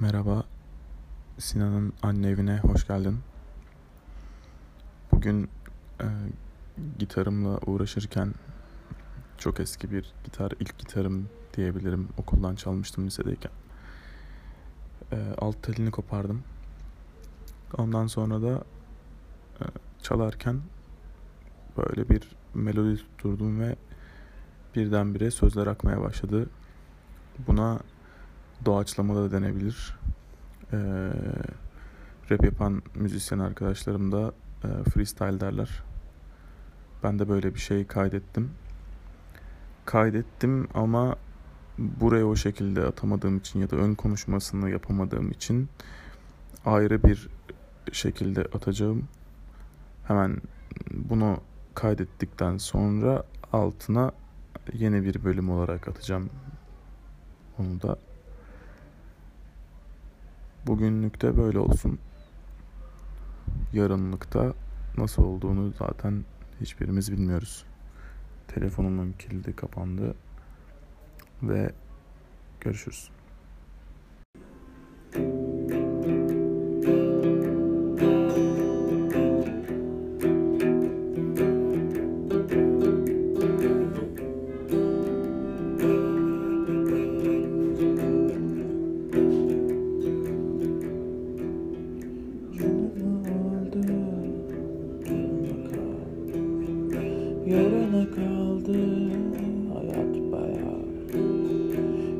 Merhaba, Sinan'ın anne evine hoş geldin. Bugün e, gitarımla uğraşırken çok eski bir gitar, ilk gitarım diyebilirim. Okuldan çalmıştım lisedeyken. E, alt telini kopardım. Ondan sonra da e, çalarken böyle bir melodi tutturdum ve birdenbire sözler akmaya başladı. Buna doğaçlama da denebilir. Ee, rap yapan müzisyen arkadaşlarım da e, freestyle derler. Ben de böyle bir şey kaydettim. Kaydettim ama buraya o şekilde atamadığım için ya da ön konuşmasını yapamadığım için ayrı bir şekilde atacağım. Hemen bunu kaydettikten sonra altına yeni bir bölüm olarak atacağım. Onu da Bugünlükte böyle olsun. Yarınlıkta nasıl olduğunu zaten hiçbirimiz bilmiyoruz. Telefonumun kilidi kapandı ve görüşürüz.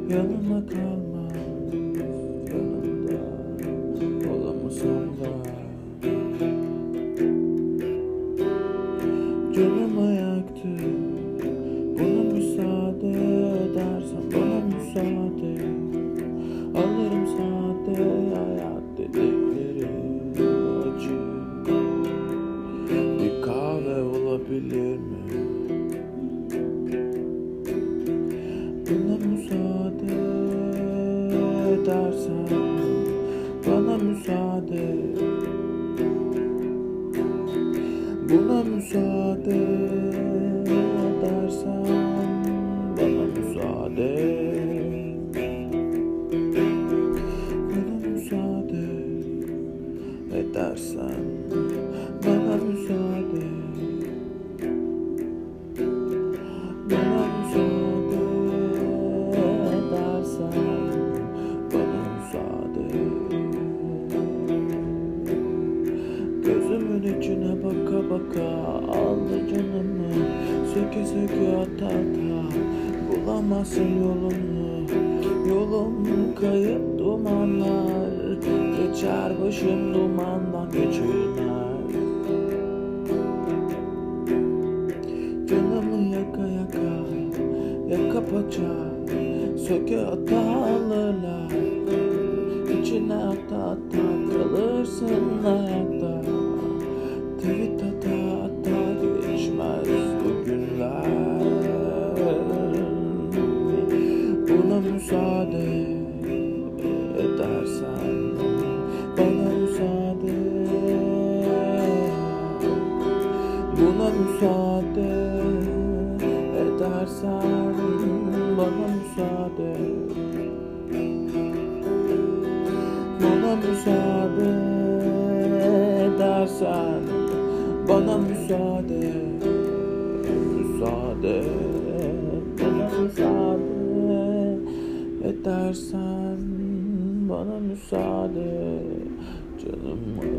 Yanıma kalma yanımda Olamazsam da. Canımı yaktı Buna müsaade edersen bana müsaade. Alırım sade hayat dedikleri acı. Bir kahve olabilir mi? Edersen Bana müsaade. Buna müsaade edersen Bana müsaade Ata ata Bulamazsın yolunu. Yolum kayıp dumanlar. Geçer başım dumandan geçirler Canımı yaka yaka Yaka paça. Söke ata alırlar. İçine ata ata Kalırsın ayakta Tweet müsaade edersen Bana müsaade. Buna müsaade edersen Bana müsaade. Bana müsaade edersen Bana müsaade Müsaade edersen Bana müsaade Canım